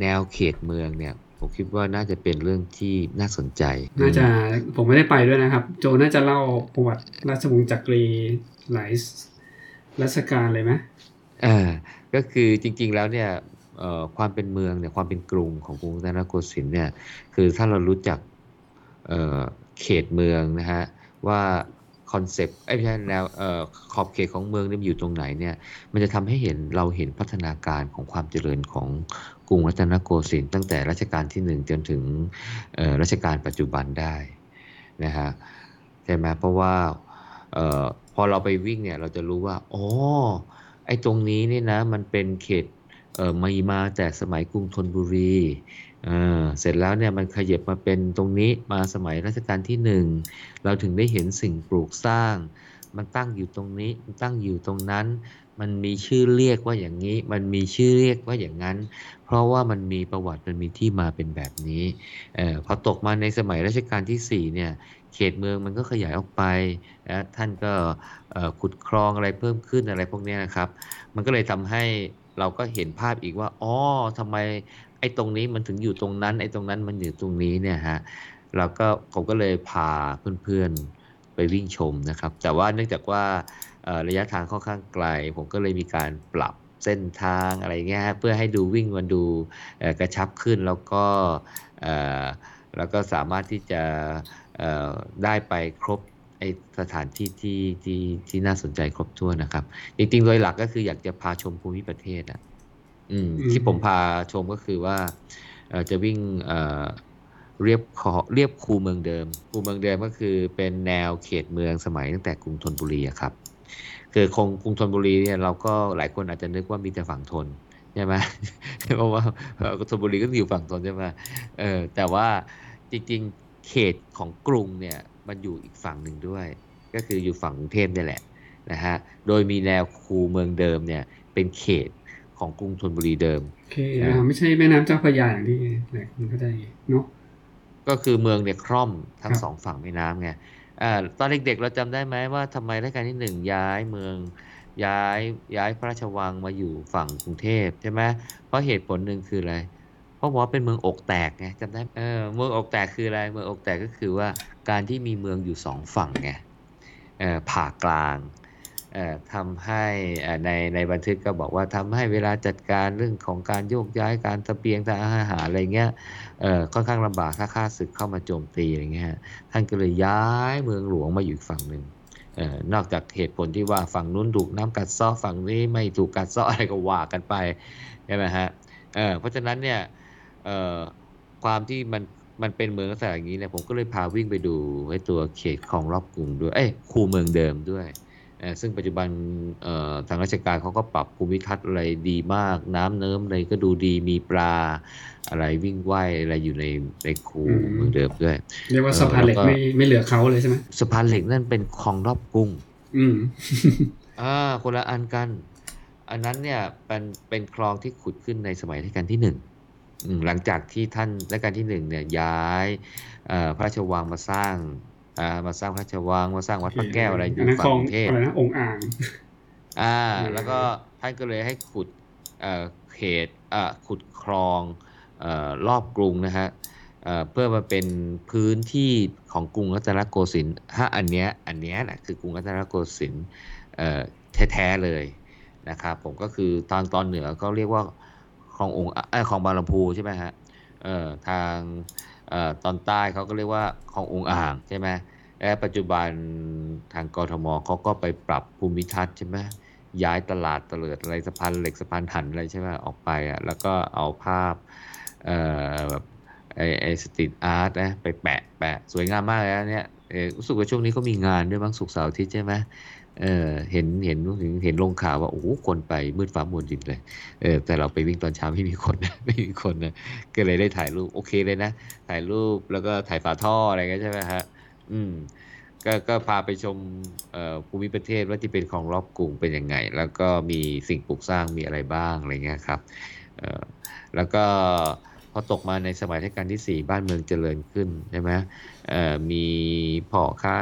แนวเขตเมืองเนี่ย ผมคิดว่าน่าจะเป็นเรื่องที่น่าสนใจ น่าจะผมไม่ได้ไปด้วยนะครับ โจน่าจะเล่าประวัติราชวงศ์จักรีหลายรัชกาลเลยไหมอ่าก็คือจริง ๆแล้วเนี่ยเอ่อความเป็นเมืองเนี่ยความเป็นกรุงของกรุงรัตนโกสินทร์เนี่ยคือถ้าเรารู้จักเอ่อเขตเมืองนะฮะว่า concept เอ้ยไม่ใช่แนวเอ่อขอบเขตของเมืองเนี่ยมันอยู่ตรงไหนเนี่ย มันจะทำให้เห็นเราเห็นพัฒนาการของความเจริญของกรุงรัตนโกสินทร์ตั้งแต่รัชกาลที่หนึ่งจนถึงเอ่อรัชกาลปัจจุบันได้นะฮะใช่ไหมเพราะว่าเอ่อพอเราไปวิ่งเนี่ยเราจะรู้ว่าอ๋อไอ้ตรงนี้นี่นะมันเป็นเขตเอ่อมีมาแต่สมัยกรุงธนบุรี เสร็จแล้วเนี่ยมันขยับมาเป็นตรงนี้มาสมัยรัชกาลที่หนึ่งเราถึงได้เห็นสิ่งปลูกสร้าง มันตั้งอยู่ตรงนี้มันตั้งอยู่ตรงนั้น มันมีชื่อเรียกว่าอย่างนี้ มันมีชื่อเรียกว่าอย่างนั้น เพราะว่ามันมีประวัติมันมีที่มาเป็นแบบนี้เออพอตกมาในสมัยรัชกาลที่สี่เนี่ยเขตเมืองมันก็ขยายออกไปนะท่านก็ขุดคลองอะไรเพิ่มขึ้นอะไรพวกนี้นะครับ มันก็เลยทำให้เราก็เห็นภาพอีกว่า อ๋อทำไม ไอ้ตรงนี้มันถึงอยู่ตรงนั้น ไอ้ตรงนั้นมันอยู่ตรงนี้เนี่ยฮะเราก็ผมก็เลยพาเพื่อนๆไปวิ่งชมนะครับ แต่ว่าเนื่องจากว่าระยะทางค่อนข้างไกล ผมก็เลยมีการปรับเส้นทางอะไรเงี้ยเพื่อให้ดูวิ่งมันดูกระชับขึ้นแล้วก็แล้วก็สามารถที่จะได้ไปครบไอสถานที่ที่ที่ที่น่าสนใจครบถ้วนนะครับ จริงๆ โดยหลักก็คืออยากจะพาชมภูมิประเทศอะ ที่ผมพาชมก็คือว่าเอ่อจะวิ่งเอ่อเรียบคอเรียบคูเมืองเดิม คูเมืองเดิมก็คือเป็นแนวเขตเมืองสมัยตั้งแต่กรุงธนบุรีอะครับ คือคงกรุงธนบุรีเนี่ยเราก็หลายคนอาจจะนึกว่ามีแต่ฝั่งทนใช่ไหมเพราะว่าเอ่อธนบุรีก็อยู่ฝั่งทนใช่ไหมเออแต่ว่าจริงๆเขตของกรุงเนี่ยมันอยู่อีกฝั่งหนึ่งด้วย ก็คืออยู่ฝั่งกรุงเทพเนี่ยแหละนะฮะโดยมีแนวคูเมืองเดิมเนี่ยเป็นเขต ของกรุงธนบุรีเดิมโอเคอ่าไม่ใช่แม่น้ำเจ้าพระยาอย่างที่หลายคนเข้าใจเนาะก็คือเมืองเนี่ยคร่อมทั้งครับสองฝั่งแม่น้ำไงอ่าตอนเด็กๆ เราจำได้ไหมว่าทำไมรัชกาลที่หนึ่งย้ายเมืองย้ายย้ายพระราชวังมาอยู่ฝั่งกรุงเทพใช่ไหมเพราะเหตุผลหนึ่งคืออะไร เพราะว่าเป็นเมืองอกแตกไงจำได้เออเมืองอกแตกคืออะไร เมืองอกแตกก็คือว่าการที่มีเมืองอยู่สองฝั่งไงเออผ่ากลางเอ่อ ทำให้ในในบันทึกก็บอกว่าทำให้เวลาจัดการเรื่องของการโยกย้ายการตะเสบียงทางอาหารอะไรเงี้ยเออค่อนข้างลำบากถ้าข้าศึกเข้ามาโจมตีอะไรเงี้ยฮะท่านก็เลยย้ายเมืองหลวงมาอยู่อีกฝั่งหนึ่งออนอกจากเหตุผลที่ว่าฝั่งนู้นถูกน้ำกัดเซาะฝั่งนี้ไม่ถูกกัดเซาะอะไรก็ว่ากันไปใช่ไหมฮะเออเพราะฉะนั้นเนี่ยเออความที่มันมันเป็นเมืองลักษณะอย่างนี้เนี่ยผมก็เลยพาวิ่งไปดูไอ้ตัวเขตคลองรอบกรุงด้วยเอ้ยคูเมืองเดิมด้วย ซึ่งปัจจุบันเอ่อทางราชการเขาก็ปรับภูมิทัศน์อะไรดีมาก น้ำเนิ้มอะไรก็ดูดีมีปลา อะไรวิ่งว่ายอะไรอยู่ในในคูอืมเมืองเดิมด้วย เรียกว่าสะพานเหล็กแล้วก็ไม่ไม่เหลือเขาเลยใช่ไหมสะพานเหล็กนั่นเป็นคลองรอบกรุง อืมอ่าคนละอันกัน อันนั้นเนี่ยเป็นเป็นคลองที่ขุดขึ้นในสมัยรัชกาลที่หนึ่งอืมหลังจากที่ท่านรัชกาลที่หนึ่งเนี่ยย้ายเอ่อพระราชวังมาสร้าง อ่ามาสร้างพระราชวังมาสร้างวัดพระแก้วอะไรอยู่นนั้นฝั่คลงองกรุงเทพอะไรนะองค์อ่างอ่าอืมแล้วก็ท่านก็เลยให้ขุดเอ่อเขตอ่าขุดคลองเอ่อรอบกรุงนะฮะเอ่อเพื่อมาเป็นพื้นที่ของกรุงรัตนโกสินทร์ถ้าอันเนี้ยอันเนี้ยนะคือกรุงรัตนโกสินทร์เอ่อแท้ๆเลยนะครับผมก็คือทางตอนเหนือก็เรียกว่าคลององค์เอ้ยคลองบางลำพูใช่ไหมฮะเอ่อทางเอ่อตอนใต้เขาก็เรียกว่าคลององค์อ่างใช่ไหม และปัจจุบันทางกทม.เขาก็ไปปรับภูมิทัศน์ใช่ไหมย้ายตลาดเตลิดอะไรสะพานเหล็กสะพานหันอะไรใช่ไหมออกไปอะแล้วก็เอาภาพเอ่อแบบไอไอ street art นะไปแปะแปะสวยงามมากเลยนะเนี่ยเออรู้สึกว่าช่วงนี้เขามีงานด้วยบ้างสุกเสาร์อาทิตย์ใช่ไหมเออเห็นเห็นเห็นเห็นลงข่าวว่าโอ้โหคนไปมืดฟ้ามัวดินเลยเออแต่เราไปวิ่งตอนเช้าไม่มีคนนะไม่มีคนนะก็เลยได้ถ่ายรูปโอเคเลยนะ ถ่ายรูปแล้วก็ถ่ายฝาท่ออะไรกันใช่ไหมฮะ อืมก็ก็พาไปชมภูมิประเทศว่าที่เป็นของรอบกรุงเป็นยังไง แล้วก็มีสิ่งปลูกสร้างมีอะไรบ้างอะไรเงี้ยครับแล้วก็พอตกมาในสมัยรัชกาลที่สี่บ้านเมืองเจริญขึ้นใช่ไหมมีพ่อค้า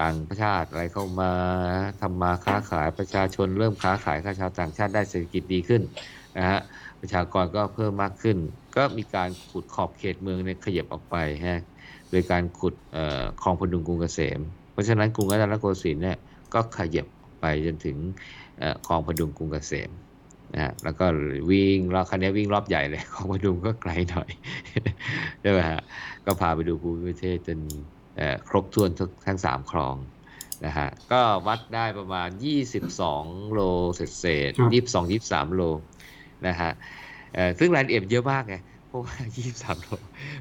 ต่างประชาติอะไรเข้ามาทำมาค้าขายประชาชนเริ่มค้าขายข้าชาวต่างชาติได้เศรษฐกิจดีขึ้นนะฮะประชากรก็เพิ่มมากขึ้น ก็มีการขุดขอบเขตเมืองเนี่ยขยับออกไปฮะ โดยการขุดเอ่อคลองพดุงกรุงเกษม เพราะฉะนั้นกรุงรัตนโกสินทร์เนี่ยก็ขยับไปจนถึงเอ่อคลองพดุงกรุงเกษมนะฮะแล้วก็วิ่งรอบคันนี้วิ่งรอบใหญ่เลยคลองพดุงก็ไกลหน่อยใช่ไหมฮะก็พาไปดูภูมิประเทศจนเอ่อครบถ้วนทุกทั้งสามคลองนะฮะก็วัดได้ประมาณ 22 โลเศษเศษครับยี่สิบสองยี่สิบสามโลนะฮะเอ่อซึ่งรายละเอียดเยอะมากไง เพราะว่า23โล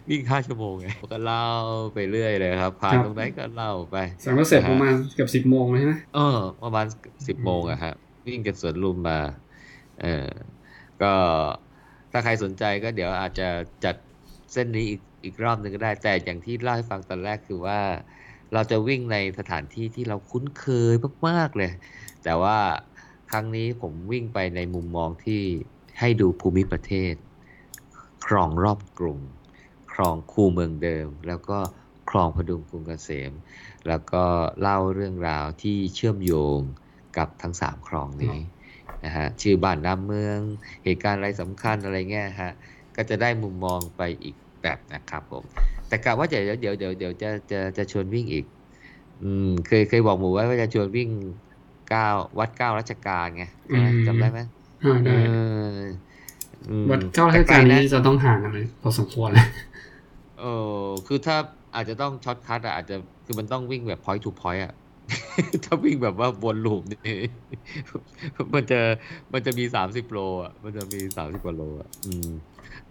วิ่งห้าชั่วโมงไงก็เล่าไปเรื่อยเลยครับผ่านครับตรงไหนก็เล่าไปแสดงว่าเสร็จประมาณเกือบสิบโมงเลยใช่ไหมเออประมาณสิบโมงอะครับวิ่งกันสวนลุมมาเออก็ถ้าใครสนใจก็เดี๋ยวอาจจะจัดเส้นนี้อีกอีกรอบหนึ่งก็ได้ แต่อย่างที่เล่าให้ฟังตอนแรกคือว่า เราจะวิ่งในสถานที่ที่เราคุ้นเคยมากๆเลย แต่ว่าครั้งนี้ผมวิ่งไปในมุมมองที่ให้ดูภูมิประเทศค รองรอบกรุง ครองคูเมืองเดิม แล้วก็ครองพดุงกรุงเกษม แล้วก็เล่าเรื่องราวที่เชื่อมโยงกับทั้งสามคลองนี้นะฮะชื่อบ้านน้ำเมือง เหตุการณ์อะไรสำคัญอะไรเงี้ยฮะก็จะได้มุมมองไปอีกแบบนะครับผม แต่กะว่าเดี๋ยวเดี๋ยวเดี๋ยวเดี๋ยวจะจะจะชวนวิ่งอีก อืมเคยเคยบอกหมูไว้ว่าจะชวนวิ่งเก้าวัดเก้ารัชกาลไงใช่ไหมจำได้ไหมอ่าเอได้ออืม วัดเก้าราชการแต่ไลนี้นะจะต้องห่างกันเลยพอสมควรเลยเออคือถ้าอาจจะต้อง shortcut อะอาจจะคือมันต้องวิ่งแบบ point to point อะถ้าวิ่งแบบว่าวน loop นี่มันจะมันจะมีสามสิบโลอะมันจะมีสามสิบกว่าโลอะอืม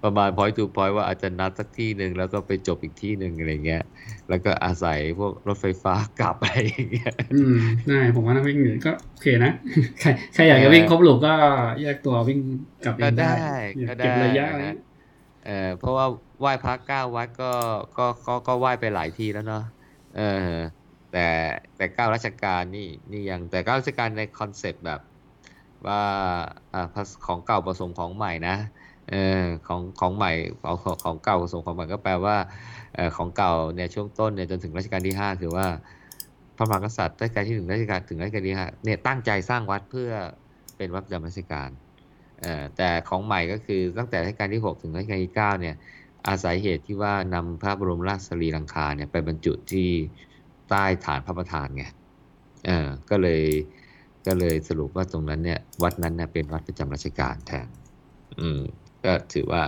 ประมาณ point to point ว่าอาจจะนัดสักที่หนึ่งแล้วก็ไปจบอีกที่หนึ่งอะไรเงี้ย แล้วก็อาศัยพวกรถไฟฟ้ากลับอะไรอย่างเงี้ยอืมได้ผมว่านักวิ่งหนึ่งก็โอเคนะใครใครอยากจะวิ่งครบ loop ก็แยกตัววิ่งกลับเอก็งได้ได้อยาก็กได้เก็บระยะอะไรนะเออเพราะว่าไหว้พระเก้าวัดก็ก็ก็ก็ไหว้ไปหลายที่แล้วเนาะเออแต่แต่เก้ารัชกาลนี่นี่ยังแต่เก้ารัชกาลใน concept แบบ ว่าอของเก่าผสมของใหม่นะเออของของใหม่ของของของเก่าผสมของใหม่ก็แปลว่าอของเก่าเนี่ยช่วงต้นเนี่ยจนถึงรัชกาลที่ห้าคือว่าพระมหากษัตริย์รัชกาลที่หนึ่งรัชกาลถึงรัชกาลที่ห้าเนี่ยตั้งใจสร้างวัดเพื่อเป็นวัดประจำรัชกาลเออแต่ของใหม่ก็คือตั้งแต่รัชกาลที่ 6 ถึงรัชกาลที่9เนี่ยอาศัยเหตุที่ว่านำพระบรมราชสรีรังคารเนี่ยไปบรรจุที่ใต้ฐานพระประธานไงเออก็เลย ก็เลยสรุปว่าตรงนั้นเนี่ยวัดนั้นเนี่ยเป็นวัดประจำราชการแทน อืม ก็ถือว่า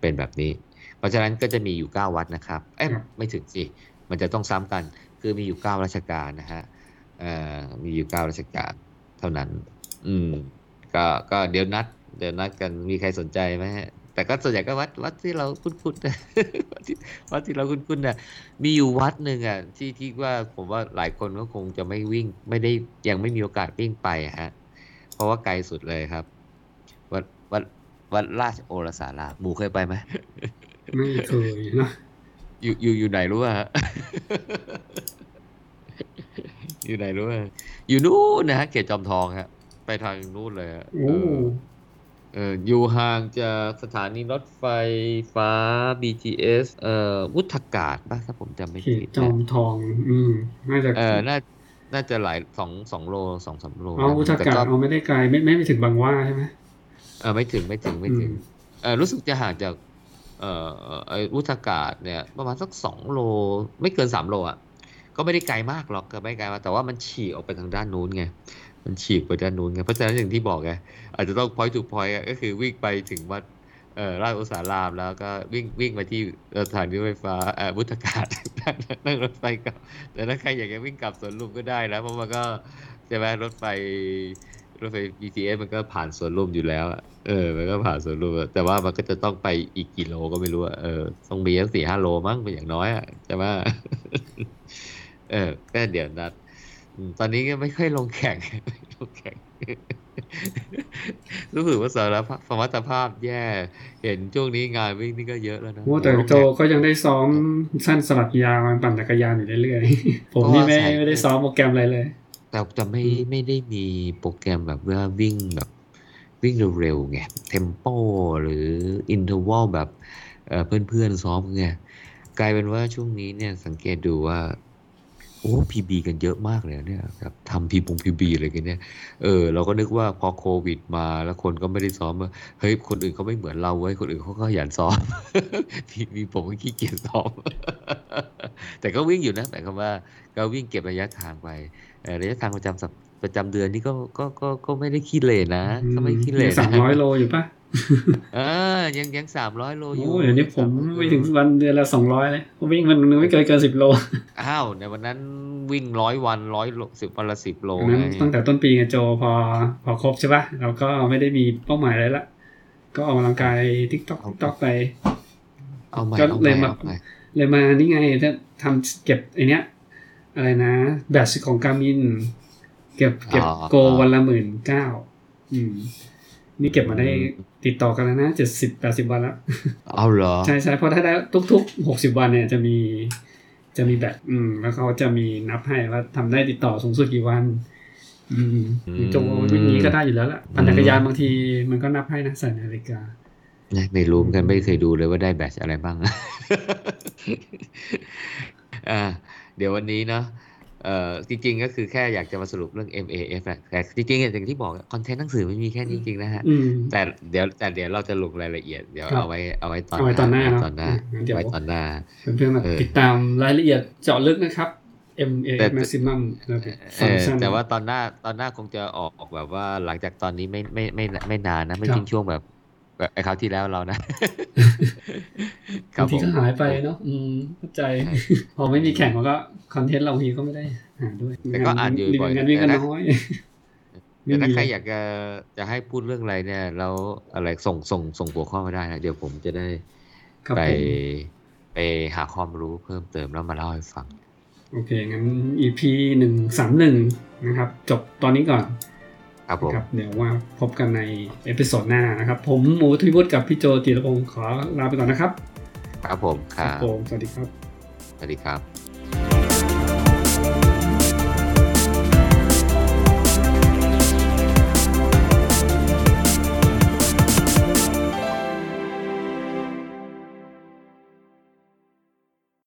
เป็นแบบนี้ เพราะฉะนั้นก็จะมีอยู่ 9 วัดนะครับ เอ้ยครับไม่ถึงสิ มันจะต้องซ้ำกัน คือมีอยู่ 9 ราชการนะฮะ เอ่อ มีอยู่ 9 ราชการเท่านั้น อืม ก็ ก็เดี๋ยวนัด เดี๋ยวนัดกัน มีใครสนใจไหมฮะ แต่ก็ส่วนใหญ่ก็วัดวัดที่เราคุ้นๆนะวัดที่วัดที่เราคุ้นๆนะมีอยู่วัดหนึ่งอะที่ที่ว่าผมว่าหลายคนก็คงจะไม่วิ่ง ไม่ได้ยังไม่มีโอกาสวิ่งไปอะฮะ เพราะว่าไกลสุดเลยครับ วัดวัดวัดราชโอรสารามหมูเคยไปไหมไม่เคยเนาะอยู่อยู่อยู่ไหนรู้ป่ะฮะอยู่ไหนรู้ป่ะอยู่นู่นนะฮะเขตจอมทองครับไปทางนู่นเลยอะโอ้ เออเอ่ออยู่ห่างจากสถานีรถไฟฟ้า BTS เอ่อวุฒากาศป่ะถ้าผมจำไม่เขตผิดจอนะมทอง อืมน่าจะเออน่าน่าจะหลายสองสองโลสองสามโลเอานะอุตแต่กาศก็เอาไม่ได้ไกลไม่ไม่ไปถึงบางหว่าใช่ไหมเออไม่ถึงไม่ถึงไม่ถึงอืมเออรู้สึกจะห่างจากเอ่อไอ้วุฒากาศเนี่ย ประมาณสักสองโล ไม่เกินสามโลอะก็ไม่ได้ไกลมากหรอกก็ไม่ไกลมากแต่ว่ามันฉีกออกไปทางด้านนู้นไง มันฉีกไปด้านนู้นไงเพราะฉะนั้นอย่างที่บอกไงอาจจะต้อง point to point ก็คือวิ่งไปถึงวัดเอ่อราชอุตสารามแล้วก็วิ่งวิ่งไปที่สถานีรถไฟฟ้าเอ่อวุฒากาศนั่งรถไฟกลับแต่ถ้าใครอยากจะวิ่งกลับสวนลุมก็ได้นะเพราะมันก็ใช่ไหมรถไฟรถไฟ BTS มันก็ผ่านสวนลุมอยู่แล้วเออมันก็ผ่านสวนลุมแต่ว่ามันก็จะต้องไปอีกกี่โลก็ไม่รู้เออต้องมีสักสี่ห้าโลมั้งเป็นอย่างน้อยอะใช่ไหมเออก็เดี๋ยวนัด ตอนนี้ก็ไม่ค่อยลงแข่งไม่ลงแข่ง รู้สึกว่าสารภาพสมรรถภาพแย่ เห็นช่วงนี้งานวิ่งนี่ก็เยอะแล้วนะโอ้แต่ลงโจแข่งก็ยังได้ซ้อมสั้นสลับยาวปั่นจักรยานอยู่เรื่อยๆ ผมนี่ไม่เพราะว่าใส่ไม่ได้ซ้อมโปรแกรมอะไรเลย แต่จะไม่ไม่ได้มีโปรแกรมแบบว่าวิ่งแบบวิ่งเร็วๆไง tempo หรือ interval แบบเอ่อเพื่อนๆซ้อมไงกลายเป็นว่าช่วงนี้เนี่ยสังเกตดูว่า โอ้ PB กันเยอะมากเลยเนี่ยครับทำพีบง PB อะไรกันเนี่ยเออเราก็นึกว่าพอโควิดมาแล้วคนก็ไม่ได้ซ้อมว่าเฮ้ยคนอื่นเขาไม่เหมือนเราเว้ยคนอื่นเขาก็ขยันซ้อมพีบีผมก็ขี้เกียจซ้อม แต่ก็วิ่งอยู่นะหมายความว่า ก็วิ่งเก็บระยะทางไประยะทางประจำสัป ประจำเดือนนี่ก็ก็ก็ก็ไม่ได้ขี้เหร่นะก็ไม่ขี้เหร่สามร้อยโลอยู่ปะเออยังยังสามร้อยโลอยู่โอ้เดี๋ยวนี้ผมไม่ถึงวันเดือนละสองร้อยเลยผมวิ่งมันนึงไม่เคยเกินสิบโลอ้าวในวันนั้นวิ่งร้อยวันร้อยสิบวันละสิบโลอันนั้นไงตั้งแต่ต้นปีไงโจพอพอครบใช่ปะเราก็ไม่ได้มีเป้าหมายอะไรละก็ออกกำลังกายทิกตอกทิกตอกไปเอาใหม่ก็เอาเลใหม่ยมาเอาใหม่เลยมานี่ไงถ้าทำเก็บไอเนี้ยอะไรนะแบตของการมิน เก็บเก็บโกวันละหมื่นเก้าอืม นี่เก็บมาได้ติดต่อกันแล้วนะเจ็ดสิบแปดสิบวันแล้วเอาเหรอ ใช่ใช่เพราะถ้าได้ทุกๆหกสิบวันเนี่ยจะมีจะมีแบตอืม แล้วเขาจะมีนับให้ว่าทำได้ติดต่อสูงสุดกี่วัน อืมอืมโจวิ่งนี้ก็ได้อยู่แล้วล่ะปั่นจักรยานบางทีมันก็นับให้นะใส่นาฬิกานะไม่รู้เหมือนกันไม่เคยดูเลยว่าได้แบตอะไรบ้างอ่า เดี๋ยววันนี้เนาะ เอ่อจริงๆก็คือแค่อยากจะมาสรุปเรื่อง MAF แหละแต่จริงๆอย่างที่บอกคอนเทนต์หนังสือไม่มีแค่นี้จริงๆนะฮะอืมแต่เดี๋ยวแต่เดี๋ยวเราจะลงรายละเอียดเดี๋ยวครับเอาไว้เอาไว้ตอนเอาไว้ตอนหน้าไว้เนาะตอนหน้าอืมเดี๋ยวไว้ตอนหน้าเพื่อนๆมาเออติดตามรายละเอียดเจาะลึกนะครับ M A แต่ maximum เอฟังอก์ชันแต่ว่าตอนหน้าตอนหน้าคงจะออกแบบว่าหลังจากตอนนี้ไม่ไม่ไม่ไม่ไม่นานนะไม่ครับทิ้งช่วงแบบแบบ ไอ้คราวที่แล้วเรานะบางทีผมก็หายไปเนาะอืมเข้าใจ พอไม่มีแข่งมันก็คอนเทนต์เราบางทีก็ไม่ได้หหาด้วยแต่ก็อ่านอยู่บ่อยงานวิ่งก็แต่นะน้อยแต่ถ้าไม่มีใครอยากจะจะให้พูดเรื่องอะไรเนี่ยแล้วอะไรส่งส่งส่งหัวข้อมาได้นะเดี๋ยวผมจะได้ครับไปผมไปหาความรู้เพิ่มเติมแล้วมาเล่าให้ฟัง โอเคงั้น EP หนึ่งสามหนึ่งนะครับ จบตอนนี้ก่อน ครับผมนะครับเดี๋ยวว่าพบกันใน episode หน้านะครับ ผมหมูทวิวุฒิกับพี่โจจิรพงศ์ขอลาไปก่อนนะครับ ครับผมครับผม สวัสดีครับ สวัสดีครับ